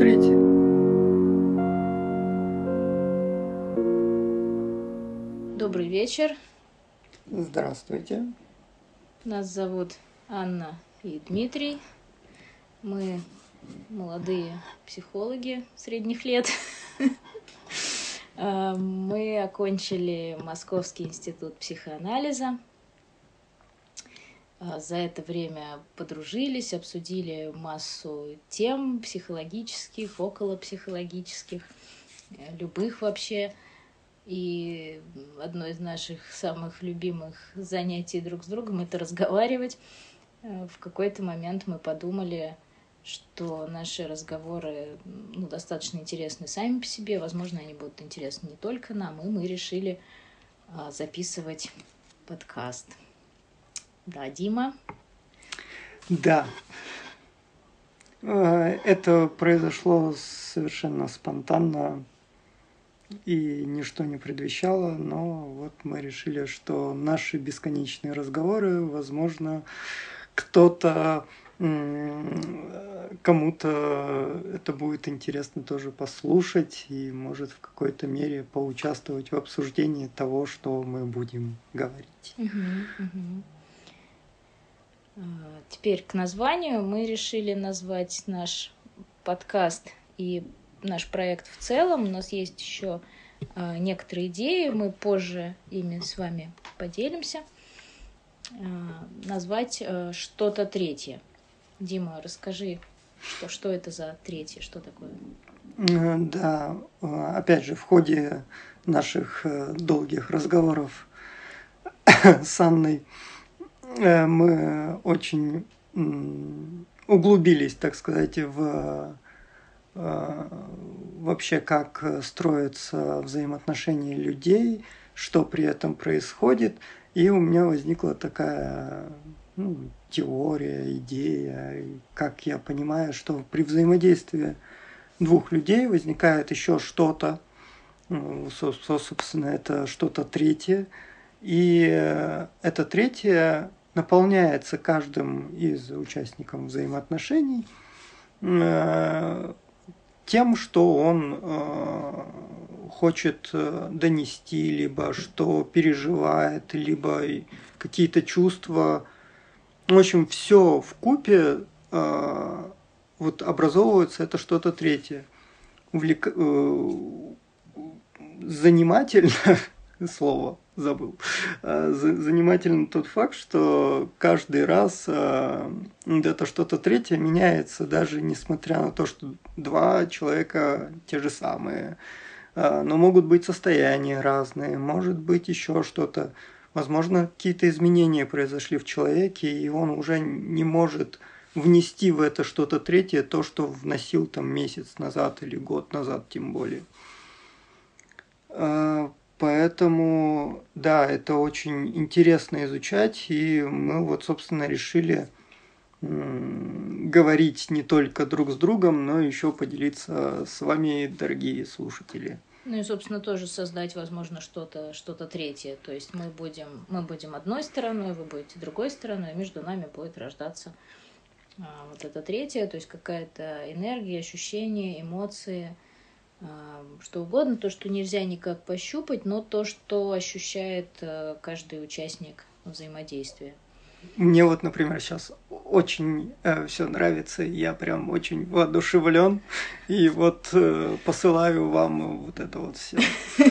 третье. Добрый вечер. Здравствуйте. Нас зовут Анна и Дмитрий. Мы молодые психологи средних лет. А, мы окончили Московский институт психоанализа. А, за это время подружились, обсудили массу тем психологических, околопсихологических, э, любых вообще. И одно из наших самых любимых занятий друг с другом — это разговаривать. Э, в какой-то момент мы подумали, что наши разговоры ну, достаточно интересны сами по себе. Возможно, они будут интересны не только нам, и мы решили записывать подкаст. Да, Дима? Да. Э, это произошло совершенно спонтанно и ничто не предвещало, но вот мы решили, что наши бесконечные разговоры, возможно, кто-то кому-то это будет интересно тоже послушать и может в какой-то мере поучаствовать в обсуждении того, что мы будем говорить. А, теперь к названию мы решили назвать наш подкаст и наш проект в целом. У нас есть еще а, некоторые идеи, мы позже ими с вами поделимся. А, назвать что-то третье. Дима, расскажи, что, что это за третье, что такое? Да, опять же, в ходе наших э, долгих разговоров с Анной мы очень углубились, так сказать, в э, вообще как строятся взаимоотношения людей, что при этом происходит. И у меня возникла такая ну, теория, идея, как я понимаю, что при взаимодействии двух людей возникает еще что-то, ну, собственно, это что-то третье, и это третье наполняется каждым из участников взаимоотношений э, тем, что он э, хочет э, донести, либо что переживает, либо какие-то чувства, в общем, все в купе вот образовывается это что-то третье. Увлек... Занимательно, слово забыл, э, занимательно тот факт, что каждый раз э, это что-то третье меняется, даже несмотря на то, что два человека те же самые. Э, но могут быть состояния разные, может быть еще что-то. Возможно, какие-то изменения произошли в человеке, и он уже не может внести в это что-то третье, то, что вносил там месяц назад или год назад, тем более. Поэтому, да, это очень интересно изучать, и мы вот, собственно, решили говорить не только друг с другом, но еще поделиться с вами, дорогие слушатели. Ну и, собственно, тоже создать, возможно, что-то что третье. То есть мы будем, мы будем одной стороной, вы будете другой стороной, и между нами будет рождаться а, вот это третье, то есть какая-то энергия, ощущения, эмоции, что угодно, то, что нельзя никак пощупать, но то, что ощущает а, каждый участник взаимодействия. Мне вот, например, сейчас очень э, все нравится, я прям очень воодушевлен, и вот э, посылаю вам вот это вот все.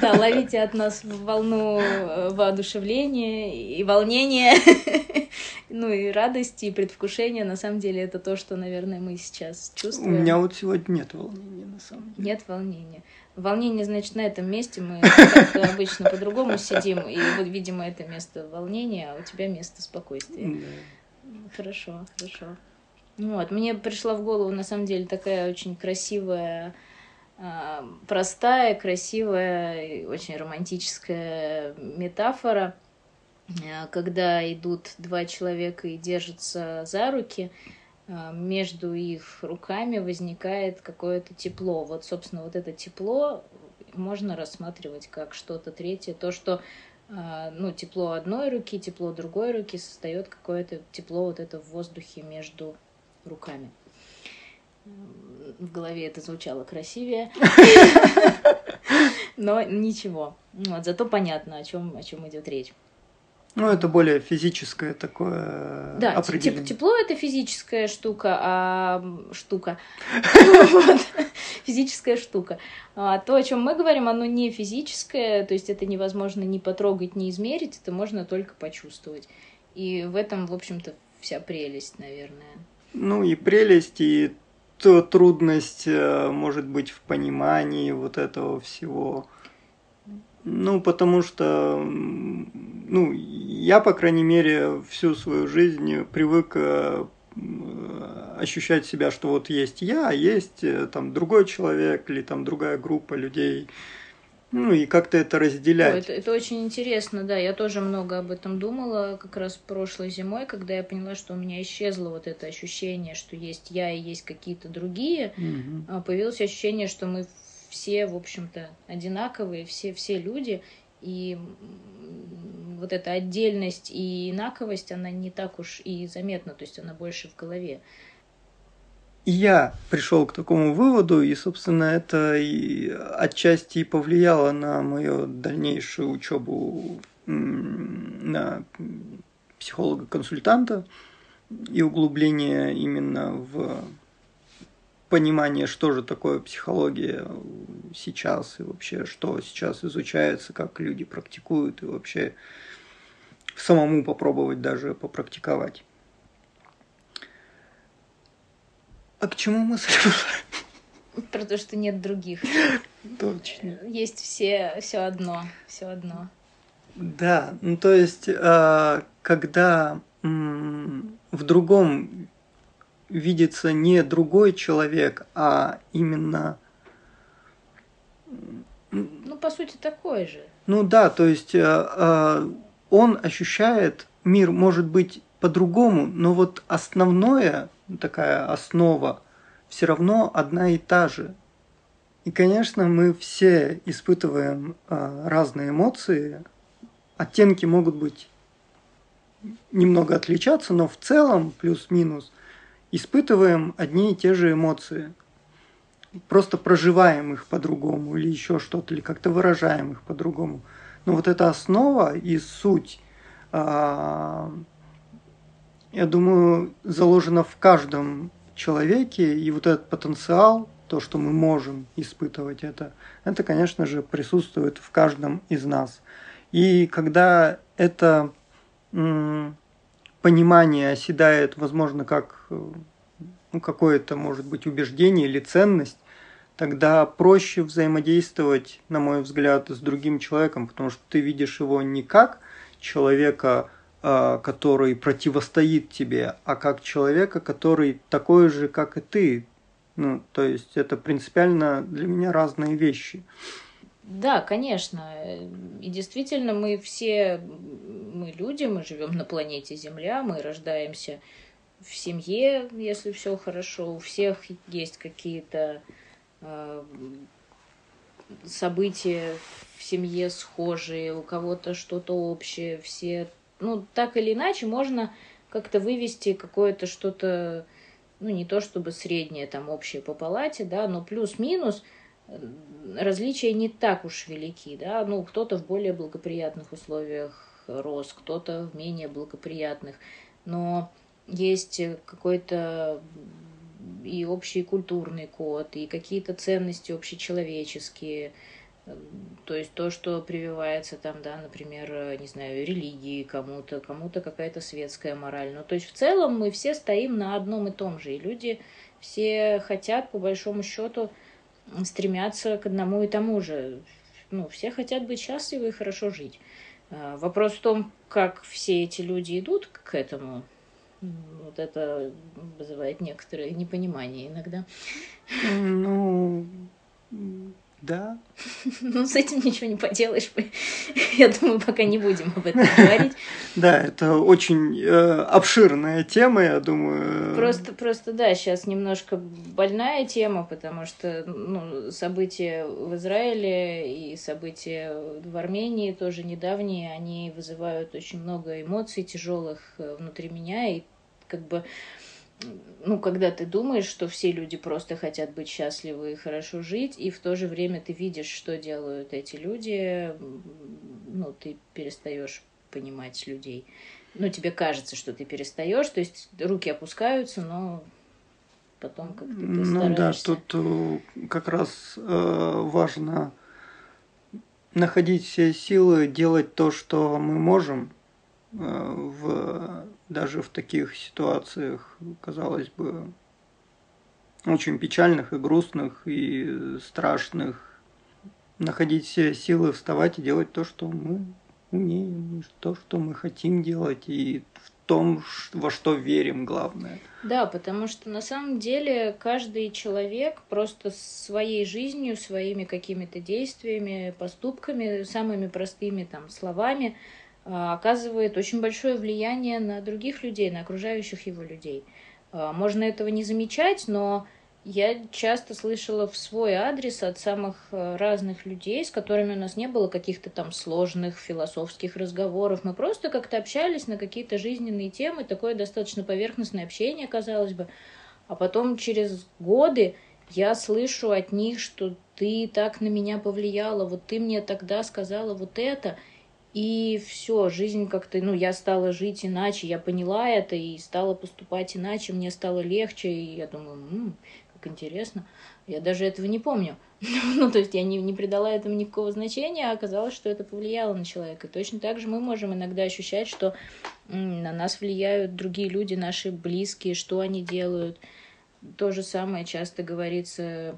Да, ловите от нас волну э, воодушевления и волнения, ну и радости, и предвкушения. На самом деле это то, что, наверное, мы сейчас чувствуем. У меня вот сегодня нет волнения, на самом деле. Нет волнения. Волнение, значит, на этом месте мы обычно по-другому сидим, и вот, видимо, это место волнения, а у тебя место спокойствия. Хорошо, хорошо. Вот, мне пришла в голову, на самом деле, такая очень красивая, а, простая, красивая, очень романтическая метафора, когда идут два человека и держатся за руки, а, между их руками возникает какое-то тепло. Вот, собственно, вот это тепло можно рассматривать как что-то третье. То, что а, ну, тепло одной руки, тепло другой руки создает какое-то тепло вот это в воздухе между руками. в голове это звучало красивее. Но ничего. Вот, зато понятно, о чем, о чем идет речь. Ну, это более физическое такое да, определение. тепло это физическая штука, а штука. Физическая штука. А то, о чем мы говорим, оно не физическое, то есть это невозможно ни потрогать, ни измерить, это можно только почувствовать. И в этом, в общем-то, вся прелесть, наверное. Ну и прелесть, и то трудность, э, может быть, в понимании вот этого всего. Ну, потому что, ну, я, по крайней мере, всю свою жизнь привык э, ощущать себя, что вот есть я, а есть э, там другой человек или там другая группа людей. Ну и как-то это разделять. Это, это очень интересно, да. Я тоже много об этом думала как раз прошлой зимой, когда я поняла, что у меня исчезло вот это ощущение, что есть я и есть какие-то другие. Угу. Появилось ощущение, что мы все, в общем-то, одинаковые, все, все люди, и вот эта отдельность и инаковость, она не так уж и заметна, то есть она больше в голове. Я пришел к такому выводу, и, собственно, это и отчасти и повлияло на мою дальнейшую учебу на психолога-консультанта и углубление именно в понимание, что же такое психология сейчас и вообще, что сейчас изучается, как люди практикуют и вообще самому попробовать даже попрактиковать. А к чему мы Про то, что нет других. Точно. Есть все, все одно, все одно. Да, ну то есть, а, когда в другом видится не другой человек, а именно... Ну, по сути, такой же. Ну да, то есть э, э, он ощущает мир, может быть, по-другому, но вот основное, такая основа, все равно одна и та же. И, конечно, мы все испытываем э, разные эмоции. Оттенки могут быть немного отличаться, но в целом плюс-минус испытываем одни и те же эмоции. Просто проживаем их по-другому или еще что-то, или как-то выражаем их по-другому. Но вот эта основа и суть, а, я думаю, заложена в каждом человеке, и вот этот потенциал, то, что мы можем испытывать это, это, конечно же, присутствует в каждом из нас. И когда это понимание оседает, возможно, как ну, какое-то, может быть, убеждение или ценность, тогда проще взаимодействовать, на мой взгляд, с другим человеком, потому что ты видишь его не как человека, а, который противостоит тебе, а как человека, который такой же, как и ты. Ну, то есть это принципиально для меня разные вещи. Да, конечно. И действительно, мы все, мы люди, мы живем на планете Земля, мы рождаемся в семье, если все хорошо. У всех есть какие-то э, события в семье схожие, у кого-то что-то общее. Все, ну, так или иначе, можно как-то вывести какое-то что-то, ну, не то чтобы среднее, там, общее по палате, да, но плюс-минус – различия не так уж велики, да, ну, кто-то в более благоприятных условиях рос, кто-то в менее благоприятных, но есть какой-то и общий культурный код, и какие-то ценности общечеловеческие, то есть то, что прививается там, да, например, не знаю, религии кому-то, кому-то какая-то светская мораль. Ну, то есть в целом мы все стоим на одном и том же, и люди все хотят, по большому счету, стремятся к одному и тому же. Ну, все хотят быть счастливы и хорошо жить. А, вопрос в том, как все эти люди идут к этому. Вот это вызывает некоторое непонимание иногда. Ну, да. Ну, с этим ничего не поделаешь. Я думаю, пока не будем об этом говорить. Да, это очень э, обширная тема, я думаю. Просто, просто, да, сейчас немножко больная тема, потому что ну, события в Израиле и события в Армении тоже недавние, они вызывают очень много эмоций тяжелых э, внутри меня, и как бы ну, когда ты думаешь, что все люди просто хотят быть счастливы и хорошо жить, и в то же время ты видишь, что делают эти люди, ну, ты перестаешь понимать людей. Ну, тебе кажется, что ты перестаешь, то есть руки опускаются, но потом как-то ты Ну да, тут э, как раз э, важно находить все силы, делать то, что мы можем, э, в, даже в таких ситуациях, казалось бы, очень печальных и грустных и страшных. Находить все силы, вставать и делать то, что мы умеем, то, что мы хотим делать, и в том, во что верим, главное. Да, потому что на самом деле каждый человек просто своей жизнью, своими какими-то действиями, поступками, самыми простыми там словами оказывает очень большое влияние на других людей, на окружающих его людей. А, можно этого не замечать, но я часто слышала в свой адрес от самых э, разных людей, с которыми у нас не было каких-то там сложных философских разговоров. Мы просто как-то общались на какие-то жизненные темы, такое достаточно поверхностное общение, казалось бы. А потом через годы я слышу от них, что ты так на меня повлияла, вот ты мне тогда сказала вот это. И все, жизнь как-то, ну, я стала жить иначе, я поняла это и стала поступать иначе, мне стало легче, и я думаю, м-м, как интересно. Я даже этого не помню. ну, то есть я не, не придала этому никакого значения, а оказалось, что это повлияло на человека. Точно так же мы можем иногда ощущать, что м, на нас влияют другие люди, наши близкие, что они делают. То же самое часто говорится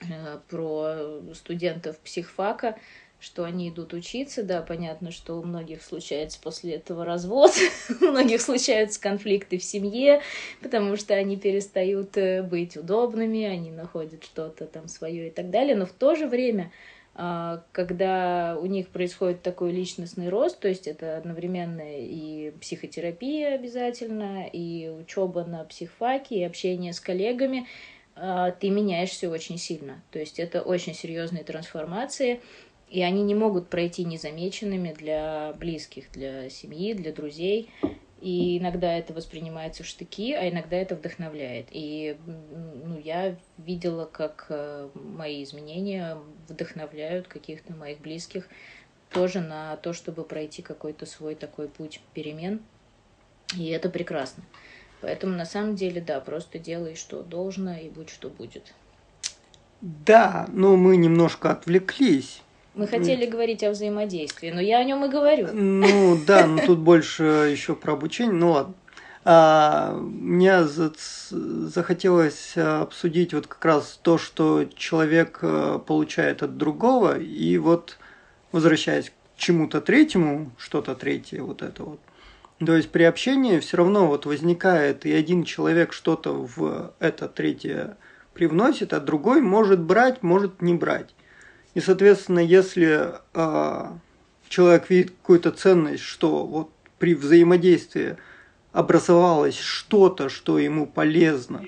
э, про студентов психфака, что они идут учиться, да, понятно, что у многих случается после этого развод, у многих случаются конфликты в семье, потому что они перестают э, быть удобными, они находят что-то там свое и так далее, но в то же время а, когда у них происходит такой личностный рост, то есть это одновременно и психотерапия обязательно, и учеба на психфаке, и общение с коллегами, а, ты меняешься очень сильно. То есть это очень серьезные трансформации, и они не могут пройти незамеченными для близких, для семьи, для друзей. И иногда это воспринимается в штыки, а иногда это вдохновляет. И ну, я видела, как э, мои изменения вдохновляют каких-то моих близких тоже на то, чтобы пройти какой-то свой такой путь перемен. И это прекрасно. Поэтому на самом деле, да, просто делай, что должно, и будь, что будет. Да, но мы немножко отвлеклись. Мы хотели говорить о взаимодействии, но я о нем и говорю. Ну да, но тут больше еще про обучение. Ну ладно. А, мне захотелось обсудить вот как раз то, что человек э, получает от другого, и вот возвращаясь к чему-то третьему, что-то третье, вот это вот. То есть при общении все равно вот возникает, и один человек что-то в это третье привносит, а другой может брать, может не брать. И, соответственно, если э, человек видит какую-то ценность, что вот при взаимодействии образовалось что-то, что ему полезно,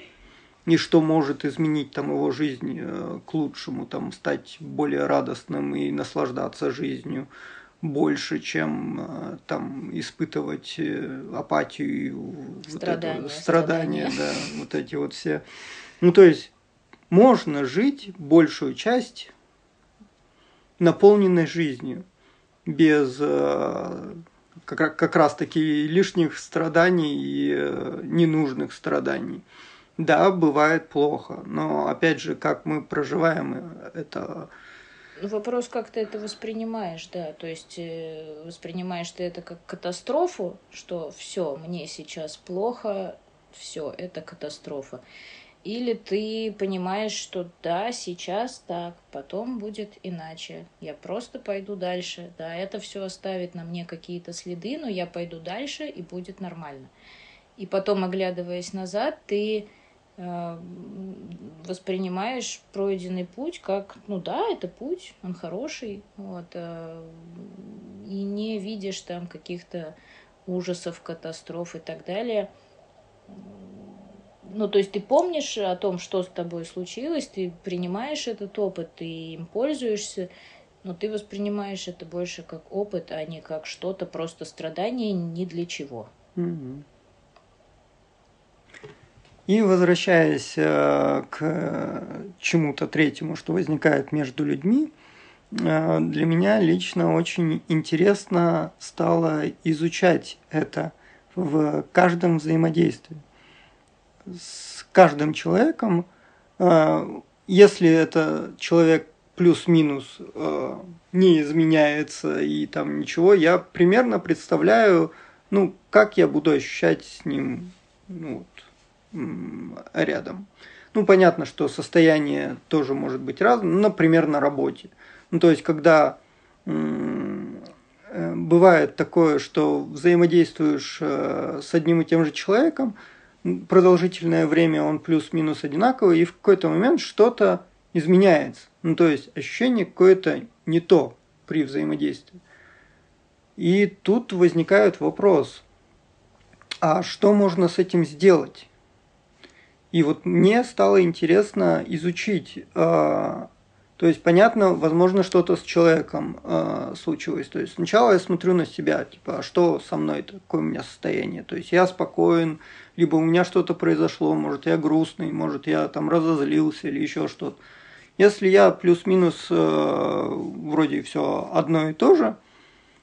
и что может изменить там его жизнь э, к лучшему, там стать более радостным и наслаждаться жизнью больше, чем э, там испытывать э, апатию, страдания, вот это, страдания, да, вот эти вот все. Ну то есть можно жить большую часть наполненной жизнью, без э, как, как раз таки лишних страданий и э, ненужных страданий. Да, бывает плохо, но опять же, как мы проживаем э, это... Вопрос, как ты это воспринимаешь, да, то есть воспринимаешь ты это как катастрофу, что все, мне сейчас плохо, все, это катастрофа. Или ты понимаешь, что да, сейчас так, потом будет иначе. Я просто пойду дальше. Да, это все оставит на мне какие-то следы, но я пойду дальше и будет нормально. И потом, оглядываясь назад, ты э, воспринимаешь пройденный путь как, ну да, это путь, он хороший, вот, э, и не видишь там каких-то ужасов, катастроф и так далее ну, то есть ты помнишь о том, что с тобой случилось, ты принимаешь этот опыт, ты им пользуешься, но ты воспринимаешь это больше как опыт, а не как что-то, просто страдание ни для чего. И возвращаясь э, к чему-то третьему, что возникает между людьми, э, для меня лично очень интересно стало изучать это в каждом взаимодействии. С каждым человеком, э, если это человек плюс-минус не изменяется и там ничего, я примерно представляю, ну, как я буду ощущать с ним ну, рядом. Ну, понятно, что состояние тоже может быть разным, ну, например, на работе. Ну, то есть, когда э, бывает такое, что взаимодействуешь э, с одним и тем же человеком, продолжительное время он плюс-минус одинаковый, и в какой-то момент что-то изменяется. Ну, то есть, ощущение какое-то не то при взаимодействии. И тут возникает вопрос, а что можно с этим сделать? И вот мне стало интересно изучить, э, то есть понятно, возможно, что-то с человеком э, случилось. То есть сначала я смотрю на себя, типа, а что со мной, какое у меня состояние. То есть я спокоен, либо у меня что-то произошло, может я грустный, может я там разозлился или еще что-то. Если я плюс-минус э, вроде все одно и то же,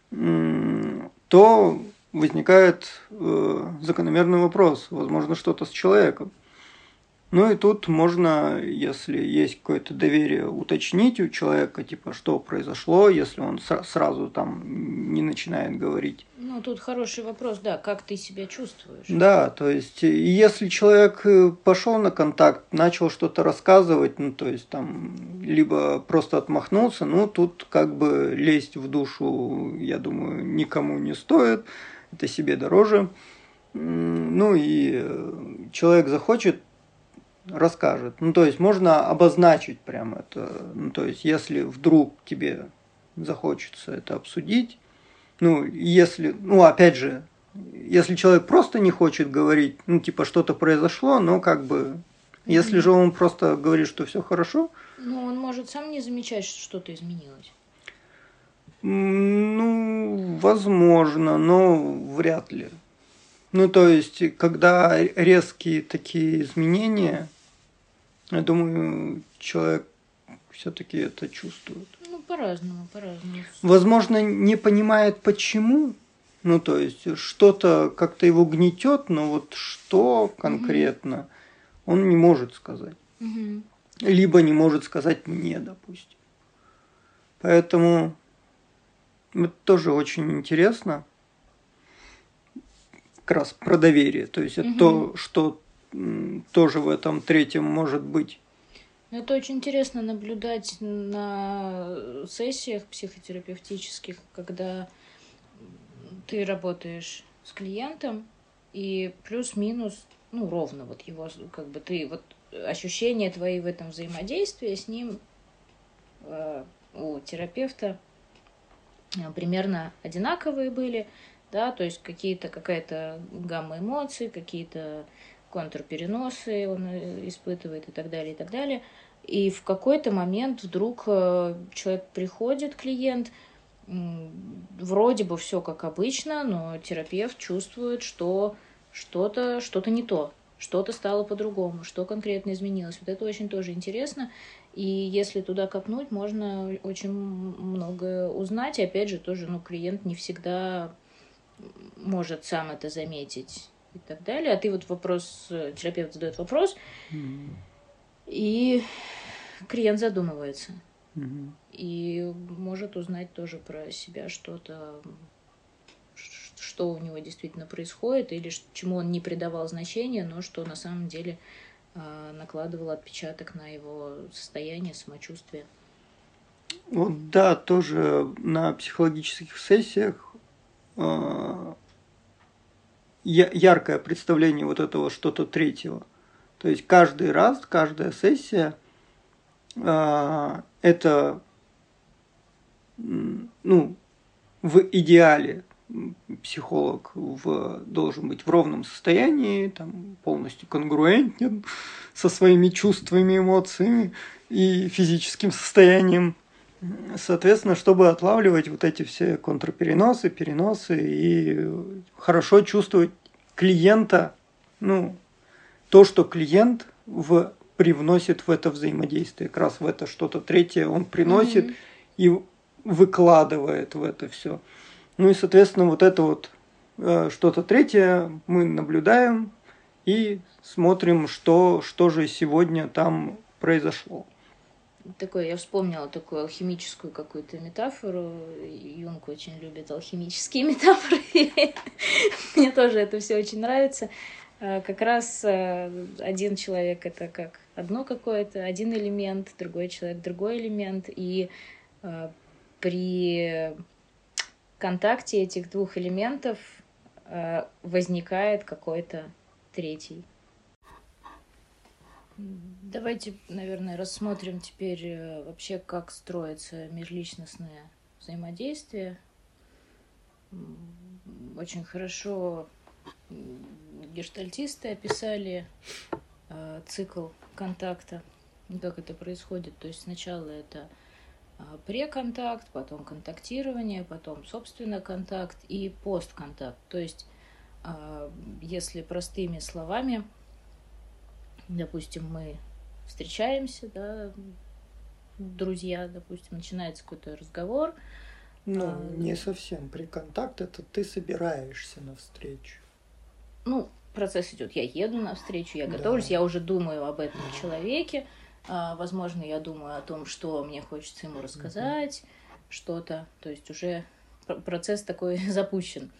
э, то возникает э, закономерный вопрос, возможно, что-то с человеком. Ну и тут можно, если есть какое-то доверие, уточнить у человека, типа, что произошло, если он сразу там не начинает говорить. Ну, тут хороший вопрос, да, как ты себя чувствуешь. Да, то есть, если человек э, пошел на контакт, начал что-то рассказывать, ну, то есть, там, либо просто отмахнулся, ну, тут как бы лезть в душу, я думаю, никому не стоит, это себе дороже. Ну и э, человек захочет расскажет. Ну, то есть можно обозначить прям это. Ну, то есть если вдруг тебе захочется это обсудить, ну, если, ну, опять же, если человек просто не хочет говорить, ну, типа, что-то произошло, но как бы, если же он просто говорит, что все хорошо. Ну, он может сам не замечать, что что-то изменилось. Ну, возможно, но вряд ли. Ну, то есть, когда резкие такие изменения, я думаю, человек все-таки это чувствует. Ну, по-разному, по-разному. Возможно, не понимает почему. Ну, то есть, что-то как-то его гнетет, но вот что конкретно, угу. он не может сказать. Угу. Либо не может сказать мне, допустим. Поэтому это тоже очень интересно. Как раз про доверие. То есть, угу. это то, что тоже в этом третьем может быть. Это очень интересно наблюдать на сессиях психотерапевтических, когда ты работаешь с клиентом и плюс-минус, ну, ровно вот его, как бы ты, вот ощущения твои в этом взаимодействии с ним э, у терапевта э, примерно одинаковые были, да, то есть какие-то, какая-то гамма эмоций, какие-то контрпереносы он э, испытывает и так далее, и так далее. И в какой-то момент вдруг э, человек приходит, клиент, вроде бы все как обычно, но терапевт чувствует, что что-то что не то, что-то стало по-другому, что конкретно изменилось. Вот это очень тоже интересно. И если туда копнуть, можно очень многое узнать. И опять же, тоже ну, клиент не всегда может сам это заметить и так далее. А ты вот вопрос, э, терапевт задает вопрос, mm-hmm. и клиент задумывается. Mm-hmm. И может узнать тоже про себя что-то, что у него действительно происходит, или чему он не придавал значения, но что на самом деле э, накладывало отпечаток на его состояние, самочувствие. Вот да, тоже на психологических сессиях э, яркое представление вот этого что-то третьего. То есть каждый раз, каждая сессия э, это ну, в идеале психолог в, должен быть в ровном состоянии, там, полностью конгруентен со своими чувствами, эмоциями и физическим состоянием. Соответственно, чтобы отлавливать вот эти все контрпереносы, переносы и хорошо чувствовать клиента, ну, то, что клиент в, привносит в это взаимодействие, как раз в это что-то третье он приносит mm-hmm. и выкладывает в это все. Ну и, соответственно, вот это вот э, что-то третье мы наблюдаем и смотрим, что, что же сегодня там произошло. Такое, я вспомнила такую алхимическую какую-то метафору. Юнг очень любит алхимические метафоры. Мне тоже это все очень нравится. Э, как раз э, один человек это как одно какое-то, один элемент, другой человек другой элемент. И при контакте этих двух элементов э, возникает какой-то третий. Давайте, наверное, рассмотрим теперь э, вообще, как строится межличностное взаимодействие. Очень хорошо гештальтисты описали э, цикл контакта, как это происходит. То есть сначала это а, преконтакт, потом контактирование, потом, собственно, контакт и постконтакт. То есть, если простыми словами, допустим, мы встречаемся, да, друзья, допустим, начинается какой-то разговор. Ну, а, не совсем. При контакт это ты собираешься на встречу. Ну, процесс идет. Я еду на встречу, я готовлюсь, да. я уже думаю об этом человеке. А, возможно, я думаю о том, что мне хочется ему рассказать, mm-hmm. что-то. То есть уже процесс такой запущен.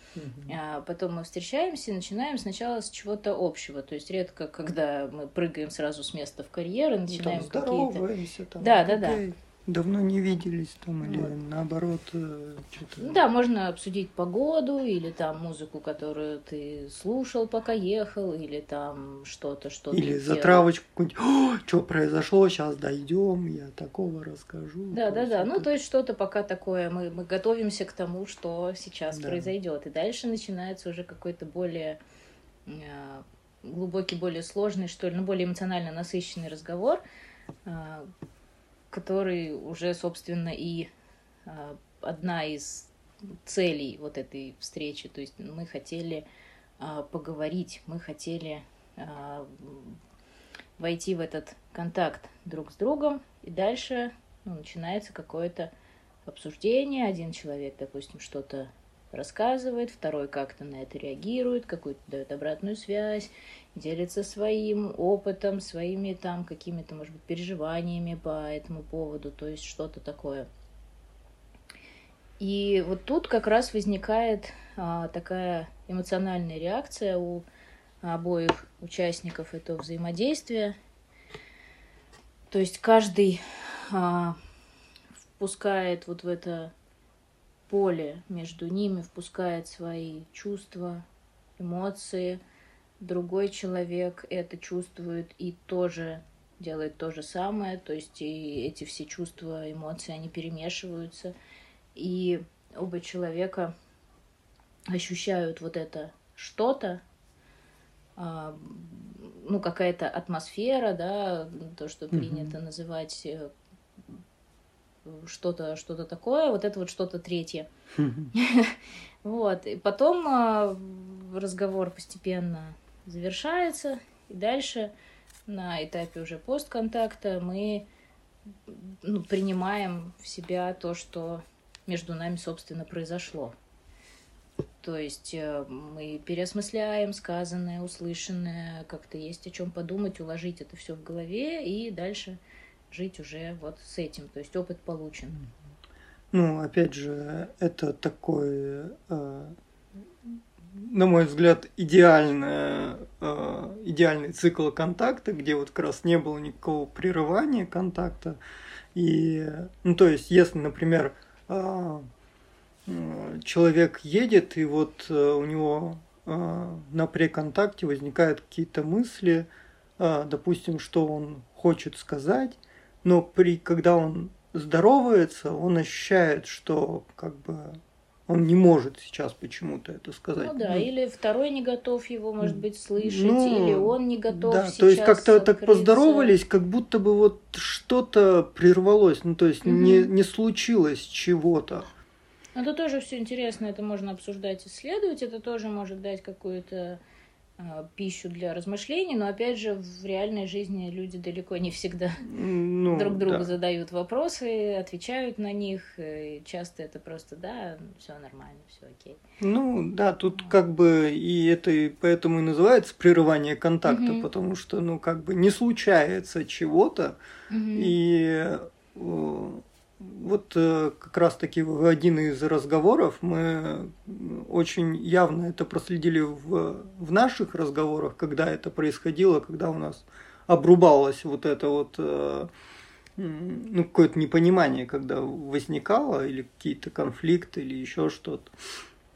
А потом мы встречаемся и начинаем сначала с чего-то общего. То есть редко, когда мы прыгаем сразу с места в карьеры, начинаем какие-то. Да, да, да давно не виделись там или вот. наоборот э, что-то. Да, можно обсудить погоду или там музыку, которую ты слушал, пока ехал, или там что-то, что Или затравочку какую-нибудь. Что произошло? Сейчас дойдем, я такого расскажу. Да, да, да. Ну, то есть что-то пока такое. Мы, мы готовимся к тому, что сейчас да. произойдет. И дальше начинается уже какой-то более э, глубокий, более сложный, что ли, ну, более эмоционально насыщенный разговор э, который уже, собственно, и а, одна из целей вот этой встречи. То есть мы хотели а, поговорить, мы хотели а, войти в этот контакт друг с другом, и дальше ну, начинается какое-то обсуждение. Один человек, допустим, что-то рассказывает, второй как-то на это реагирует, какую-то дает обратную связь, делится своим опытом, своими там какими-то, может быть, переживаниями по этому поводу, то есть что-то такое. И вот тут как раз возникает а, такая эмоциональная реакция у обоих участников этого взаимодействия. То есть каждый а, впускает вот в это поле между ними, впускает свои чувства, эмоции – другой человек это чувствует и тоже делает то же самое, то есть и эти все чувства, эмоции, они перемешиваются, и оба человека ощущают вот это что-то, а, ну, какая-то атмосфера, да, то, что принято mm-hmm. называть э, что-то, что-то такое, вот это вот что-то третье. Вот, и потом а, разговор постепенно завершается, и дальше на этапе уже постконтакта мы ну, принимаем в себя то, что между нами, собственно, произошло. То есть э, мы переосмысляем сказанное, услышанное, как-то есть о чем подумать, уложить это все в голове и дальше жить уже вот с этим. То есть опыт получен. Ну, опять же, это такой э, на мой взгляд, идеальная, э, идеальный цикл контакта, где вот как раз не было никакого прерывания контакта. И, ну, то есть, если, например, э, человек едет, и вот э, у него на преконтакте возникают какие-то мысли, допустим, что он хочет сказать, но при, когда он здоровается, он ощущает, что как бы он не может сейчас почему-то это сказать. Ну да, ну, или второй не готов его, может быть, слышать, ну, или он не готов да, сейчас то есть как-то так поздоровались, как будто бы вот что-то прервалось, ну то есть угу. не, не случилось чего-то. Это тоже все интересно, это можно обсуждать, исследовать, это тоже может дать какую-то пищу для размышлений, но опять же в реальной жизни люди далеко не всегда ну, друг другу да. задают вопросы, отвечают на них. И часто это просто да, все нормально, все окей. Ну да, тут как бы и это и поэтому и называется прерывание контакта, Мгм. потому что ну как бы не случается чего-то, Мгм. и вот э, как раз таки в один из разговоров мы очень явно это проследили в, в наших разговорах, когда это происходило, когда у нас обрубалось вот это вот э, ну, какое-то непонимание, когда возникало, или какие-то конфликты, или еще что-то.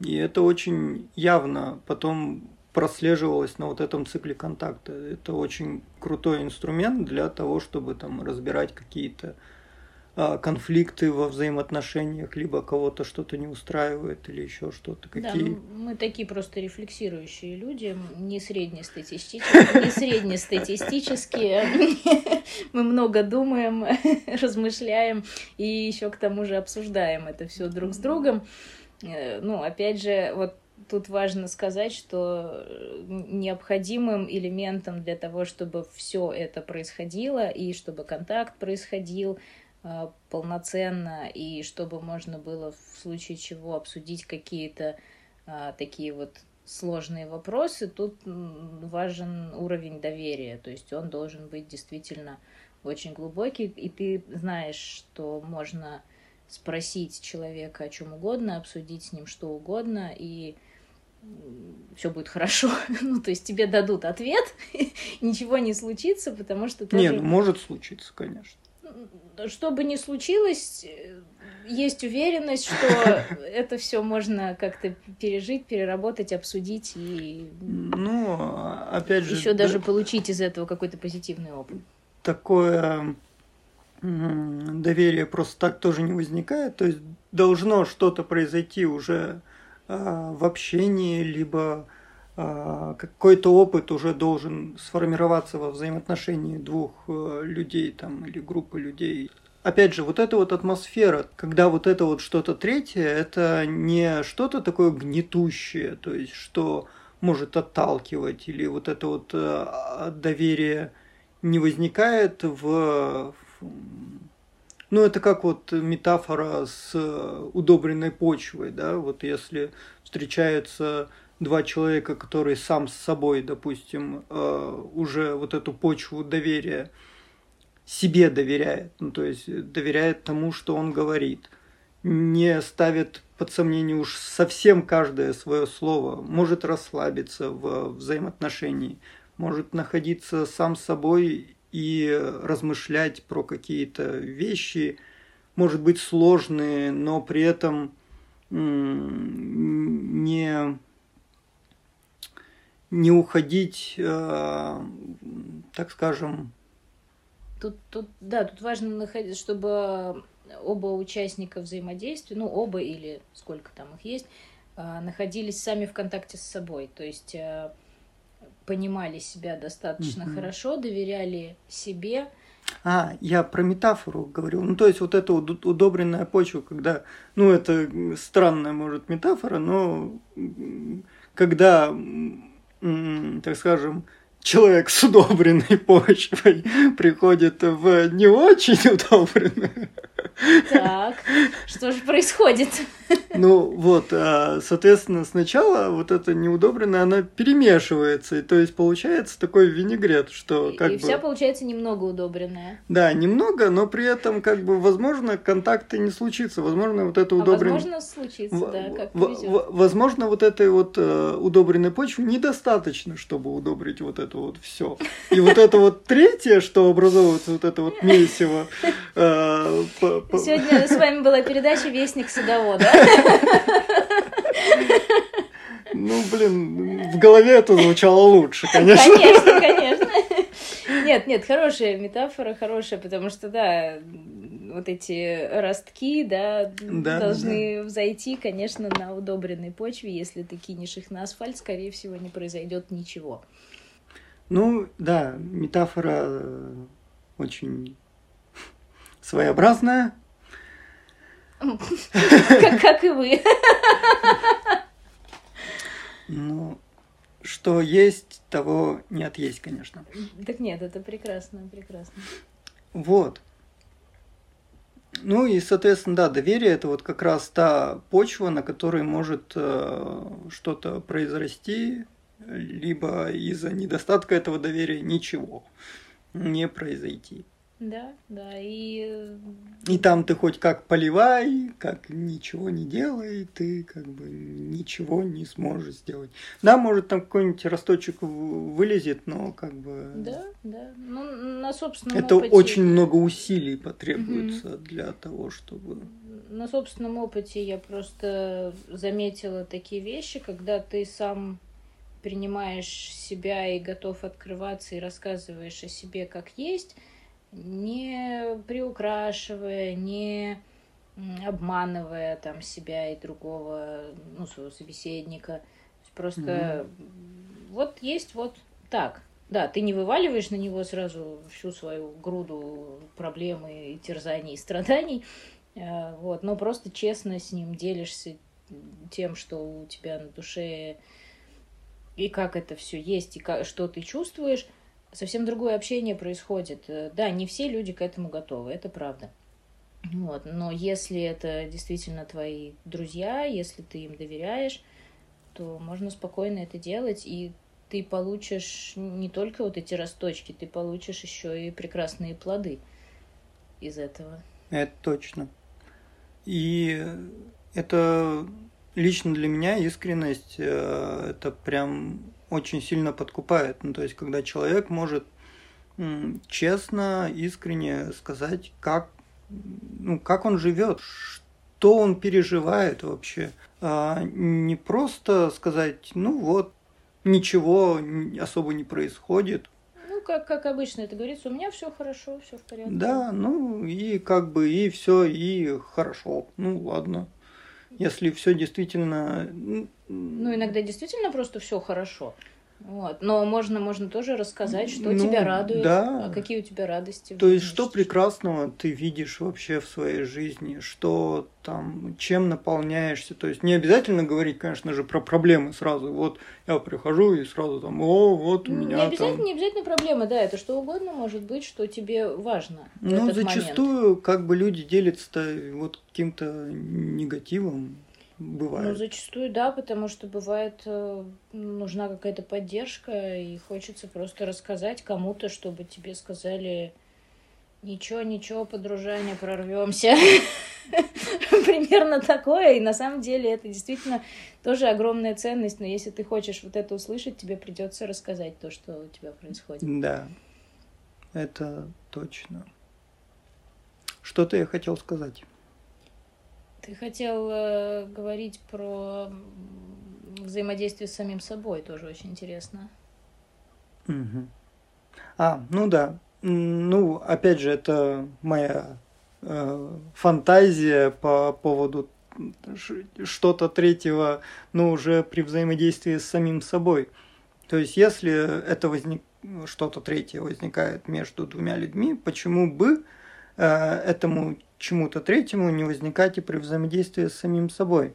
И это очень явно потом прослеживалось на вот этом цикле контакта. Это очень крутой инструмент для того, чтобы там разбирать какие-то конфликты во взаимоотношениях, либо кого-то что-то не устраивает или еще что-то. Да, Какие... ну, мы такие просто рефлексирующие люди, не среднестатистические, не среднестатистические. Мы много думаем, размышляем и еще к тому же обсуждаем это все друг с другом. Э, Ну, опять же, вот тут важно сказать, что э, необходимым элементом для того, чтобы все это происходило и чтобы контакт происходил полноценно и чтобы можно было в случае чего обсудить какие-то а, такие вот сложные вопросы, тут важен уровень доверия, то есть он должен быть действительно очень глубокий, и ты знаешь, что можно спросить человека о чем угодно, обсудить с ним что угодно, и все будет хорошо. Ну, то есть тебе дадут ответ, ничего не случится, потому что тоже... Нет, может случиться, конечно. Что бы ни случилось, есть уверенность, что это все можно как-то пережить, переработать, обсудить и Ну, опять же... еще да- даже получить из этого какой-то позитивный опыт. такое доверие просто так тоже не возникает. То есть должно что-то произойти уже а, в общении, либо какой-то опыт уже должен сформироваться во взаимоотношении двух э, людей там, или группы людей. Опять же, вот эта вот атмосфера, когда вот это вот что-то третье, это не что-то такое гнетущее, то есть что может отталкивать, или вот это вот э, доверие не возникает в... Ну, это как вот метафора с э, удобренной почвой, да, вот если встречаются два человека, которые сам с собой, допустим, э, уже вот эту почву доверия себе доверяет, ну, то есть доверяет тому, что он говорит, не ставит под сомнение уж совсем каждое свое слово, может расслабиться в взаимоотношении, может находиться сам с собой и размышлять про какие-то вещи, может быть сложные, но при этом не не уходить, э, так скажем, Тут, тут, да, тут важно находить, чтобы оба участника взаимодействия, ну, оба или сколько там их есть, а, находились сами в контакте с собой. То есть а, понимали себя достаточно Мгм. хорошо, доверяли себе. А, я про метафору говорил. Ну, то есть вот эта уд- удобренная почва, когда, ну, это странная, может, метафора, но когда, так скажем, человек с удобренной почвой приходит в не очень удобренную, Так, что же происходит? Ну вот, а, соответственно, сначала вот эта неудобренная, она перемешивается, и то есть получается такой винегрет, что И, как и бы... вся получается немного удобренная. Да, немного, но при этом, как бы, возможно, контакты не случится. Возможно, вот это А удобренное... возможно случится, В- да, как в- Возможно, вот этой вот э, удобренной почвы недостаточно, чтобы удобрить вот это вот все. И вот это вот третье, что образовывается, вот это вот месиво. э, Сегодня с вами была передача «Вестник садовода». Ну, блин, в голове это звучало лучше, конечно. Конечно, конечно. Нет, нет, хорошая метафора, хорошая, потому что, да, вот эти ростки, да, Да, должны взойти, конечно, на удобренной почве. Если ты кинешь их на асфальт, скорее всего, не произойдет ничего. Ну, да, метафора э, очень своеобразная. Как, как и вы. Ну, что есть, того не отъесть, конечно. Так нет, это прекрасно, прекрасно. Вот. Ну и, соответственно, да, доверие это вот как раз та почва, на которой может э, что-то произрасти, либо из-за недостатка этого доверия ничего не произойти. Да, да, и... И там ты хоть как поливай, как ничего не делай, ты как бы ничего не сможешь сделать. Да, может там какой-нибудь росточек вылезет, но как бы... Да, да, ну на собственном Это опыте... очень много усилий потребуется угу. для того, чтобы... На собственном опыте я просто заметила такие вещи, когда ты сам принимаешь себя и готов открываться и рассказываешь о себе как есть, не приукрашивая, не обманывая там себя и другого, ну, своего собеседника. Просто mm-hmm. вот есть вот так. Да, ты не вываливаешь на него сразу всю свою груду проблем и терзаний и страданий, а, вот, но просто честно с ним делишься тем, что у тебя на душе и как это все есть, и как, что ты чувствуешь, совсем другое общение происходит. Э, да, не все люди к этому готовы, это правда. Вот. Но если это действительно твои друзья, если ты им доверяешь, то можно спокойно это делать, и ты получишь не только вот эти росточки, ты получишь еще и прекрасные плоды из этого. Это точно. И это лично для меня искренность э, это прям очень сильно подкупает. Ну, то есть, когда человек может честно, искренне сказать, как, ну, как он живет, что он переживает вообще. А не просто сказать, ну вот, ничего особо не происходит. Ну, как, как обычно это говорится, у меня все хорошо, все в порядке. Да, ну и как бы и все, и хорошо. Ну ладно если все действительно... Ну, иногда действительно просто все хорошо. Вот. Но можно, можно тоже рассказать, что ну, тебя радует, да. а какие у тебя радости. То есть, что прекрасного ты видишь вообще в своей жизни, что там, чем наполняешься. То есть, не обязательно говорить, конечно же, про проблемы сразу. Вот я прихожу и сразу там, о, вот у меня не обязательно, там... Не обязательно проблемы, да, это что угодно может быть, что тебе важно. Ну, зачастую, момент. как бы люди делятся вот каким-то негативом бывает. Ну, зачастую, да, потому что бывает э, нужна какая-то поддержка, и хочется просто рассказать кому-то, чтобы тебе сказали ничего, ничего, подружание, прорвемся. Примерно такое. И на самом деле это действительно тоже огромная ценность. Но если ты хочешь вот это услышать, тебе придется рассказать то, что у тебя происходит. Да, это точно. Что-то я хотел сказать. Ты хотел э, говорить про взаимодействие с самим собой, тоже очень интересно. Угу. А, ну да. Ну, опять же, это моя э, фантазия по поводу что-то третьего, но уже при взаимодействии с самим собой. То есть, если это возник что-то третье возникает между двумя людьми, почему бы э, этому чему-то третьему не возникать и при взаимодействии с самим собой.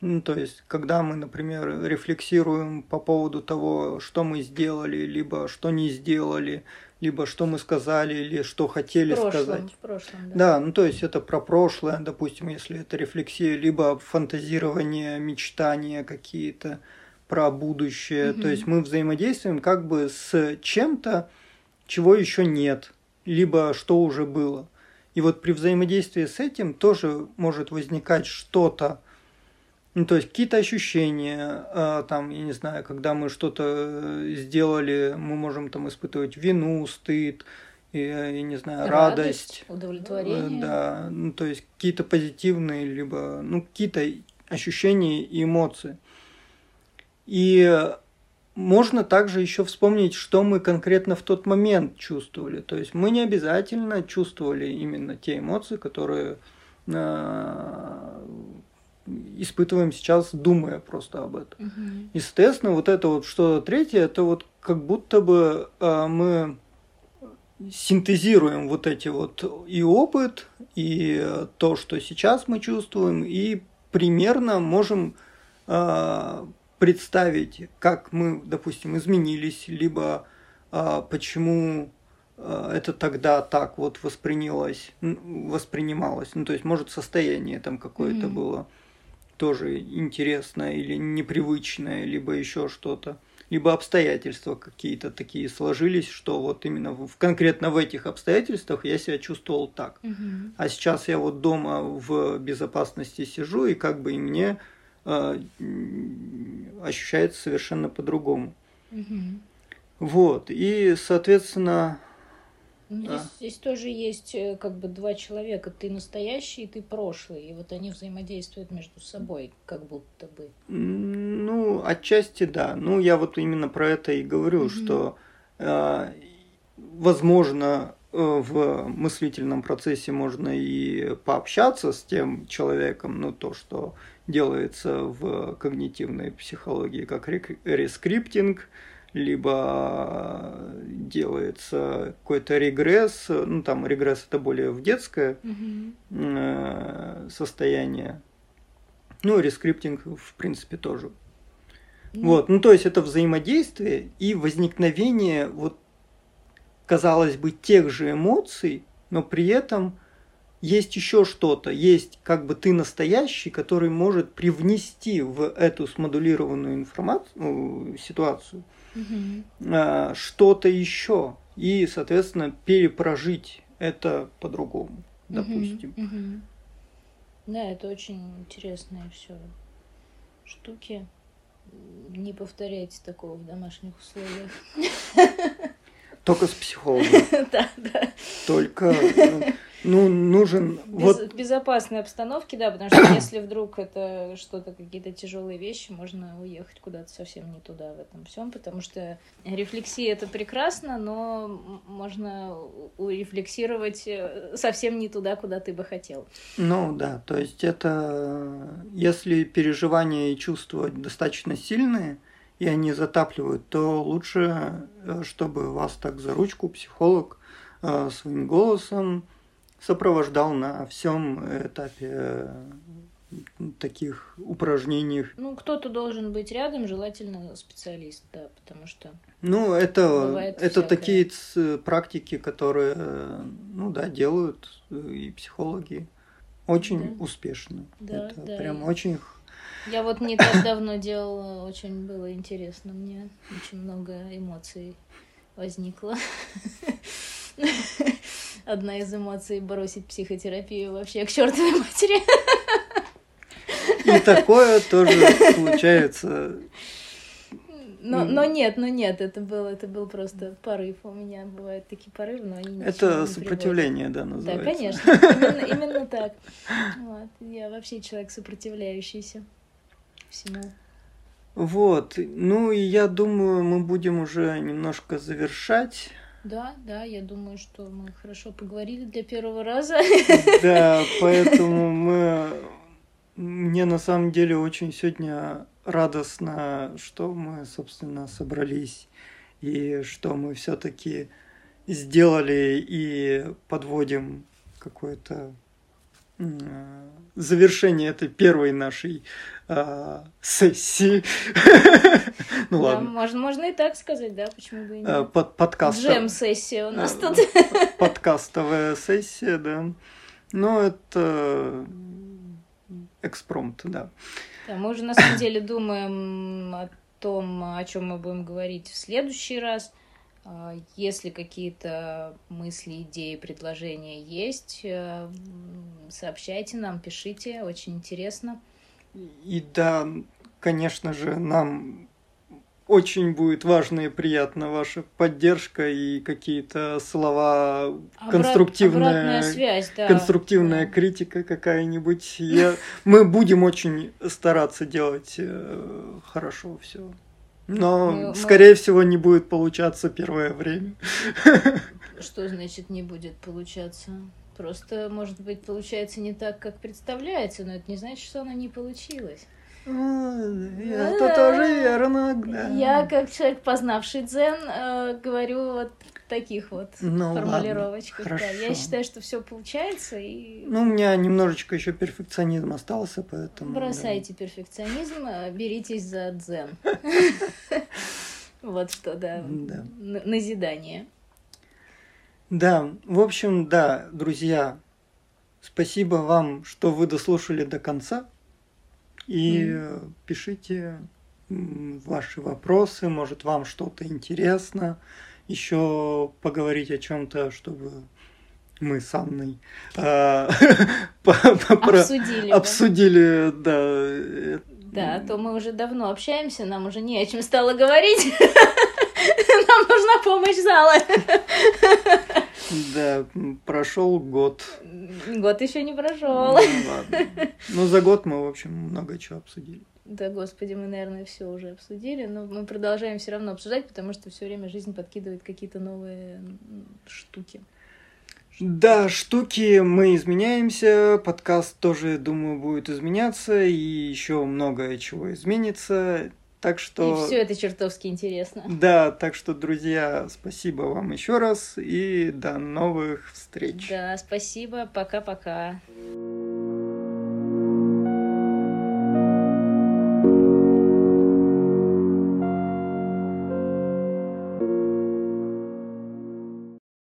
Ну, то есть, когда мы, например, рефлексируем по поводу того, что мы сделали, либо что не сделали, либо что мы сказали, или что хотели в прошлом, сказать. В прошлом, да. да, ну то есть это про прошлое, допустим, если это рефлексия, либо фантазирование, мечтания какие-то про будущее. Угу. То есть мы взаимодействуем как бы с чем-то, чего еще нет, либо что уже было. И вот при взаимодействии с этим тоже может возникать что-то, ну, то есть какие-то ощущения, э, там, я не знаю, когда мы что-то э, сделали, мы можем там испытывать вину, стыд, и, э, я не знаю, радость, радость удовлетворение. Да, ну, то есть какие-то позитивные, либо, ну, какие-то ощущения и эмоции. И можно также еще вспомнить, что мы конкретно в тот момент чувствовали. То есть мы не обязательно чувствовали именно те эмоции, которые э, испытываем сейчас, думая просто об этом. Угу. Естественно, вот это вот что-то третье, это вот как будто бы э, мы синтезируем вот эти вот и опыт, и то, что сейчас мы чувствуем, и примерно можем э, представить, как мы, допустим, изменились, либо а, почему а, это тогда так вот воспринялось, воспринималось. Ну, то есть, может, состояние там какое-то mm-hmm. было тоже интересное или непривычное, либо еще что-то либо обстоятельства какие-то такие сложились, что вот именно в, конкретно в этих обстоятельствах я себя чувствовал так. Угу. А сейчас я вот дома в безопасности сижу, и как бы и мне э, ощущается совершенно по-другому. Угу. Вот, и, соответственно, ну, да. здесь, здесь тоже есть э, как бы два человека. Ты настоящий, и ты прошлый. И вот они взаимодействуют между собой, как будто бы. Ну, отчасти да. Ну, я вот именно про это и говорю, угу. что э, возможно э, в мыслительном процессе можно и пообщаться с тем человеком, ну, то, что делается в когнитивной психологии, как рескриптинг, либо делается какой-то регресс, ну там регресс это более в детское угу. состояние. Ну, рескриптинг, в принципе, тоже. Мм. Вот, ну то есть это взаимодействие и возникновение вот казалось бы тех же эмоций, но при этом есть еще что-то, есть как бы ты настоящий, который может привнести в эту смодулированную информацию, ну, ситуацию угу. что-то еще и, соответственно, перепрожить это по-другому, допустим. Угу, угу. Да, это очень интересные все штуки. Не повторяйте такого в домашних условиях. Только с психологом. Да, да. Только ну, ну, нужен... Без, вот... В безопасной обстановке, да, потому что если вдруг это что-то, какие-то тяжелые вещи, можно уехать куда-то совсем не туда в этом всем, потому что рефлексия это прекрасно, но можно урефлексировать э, совсем не туда, куда ты бы хотел. Ну да, то есть это если переживания и чувства достаточно сильные, и они затапливают, то лучше, э, чтобы вас так за ручку психолог э, своим голосом сопровождал на всем этапе э, таких упражнениях. Ну, кто-то должен быть рядом, желательно специалист, да, потому что. Ну, это, это такие практики, которые, ну да, делают и психологи очень да. успешно. Да, это да, прям очень. Я вот не так давно делала, очень было интересно мне, очень много эмоций возникло. Одна из эмоций бросить психотерапию вообще к чертовой матери. И такое тоже случается. Но, но нет, но нет, это был, это был просто порыв. У меня бывают такие порывы, но они Это сопротивление, да, называется. Да, конечно, именно, именно так. Вот. Я вообще человек сопротивляющийся всему. Вот, ну и я думаю, мы будем уже немножко завершать. Да, да, я думаю, что мы хорошо поговорили для первого раза. Да, поэтому мы... Мне на самом деле очень сегодня радостно, что мы, собственно, собрались и что мы все-таки сделали и подводим какое-то завершение этой первой нашей э, сессии. ну да, ладно. Можно, можно и так сказать, да, почему бы и нет. Э, под, подкаст. Джем-сессия у нас э, тут. Подкастовая сессия, да. Ну, это экспромт, да. Да, мы уже на самом деле думаем о том, о чем мы будем говорить в следующий раз. А, если какие-то мысли, идеи, предложения есть, э, сообщайте нам, пишите, очень интересно. И да, конечно же, нам очень будет важна и приятна ваша поддержка и какие-то слова, Обрат, конструктивная, связь, да. конструктивная да. критика какая-нибудь. Я, мы будем очень стараться делать э, хорошо все. Но, мы, скорее мы... всего, не будет получаться первое время. Что значит не будет получаться? Просто, может быть, получается не так, как представляется, но это не значит, что оно не получилось. Это тоже верно, да. Я, как человек, познавший дзен, э, говорю вот таких вот Ну, формулировочках. ладно, да. Я считаю, что все получается, и Ну, у меня немножечко еще перфекционизм остался, поэтому... да. бросайте перфекционизм, э, беритесь за дзен. Вот что, да. Да. Назидание. Да, в общем, да, друзья, спасибо вам, что вы дослушали до конца. И э, пишите ваши вопросы, может вам что-то интересно, еще поговорить о чем-то, чтобы мы с Анной про- Обсудили. да. обсудили, да, э, Да, а то мы уже давно общаемся, нам уже не о чем стало говорить. Нам нужна помощь зала. да, прошел год. Год еще не Ну, прошел. ладно. Ну, за год мы, в общем, много чего обсудили. Да, господи, мы, наверное, все уже обсудили, но мы продолжаем все равно обсуждать, потому что все время жизнь подкидывает какие-то новые штуки. Да, штуки, мы изменяемся, подкаст тоже, думаю, будет изменяться, и еще многое чего изменится. Так что... И все это чертовски интересно. Да, так что, друзья, спасибо вам еще раз и до новых встреч. Да, спасибо, пока-пока.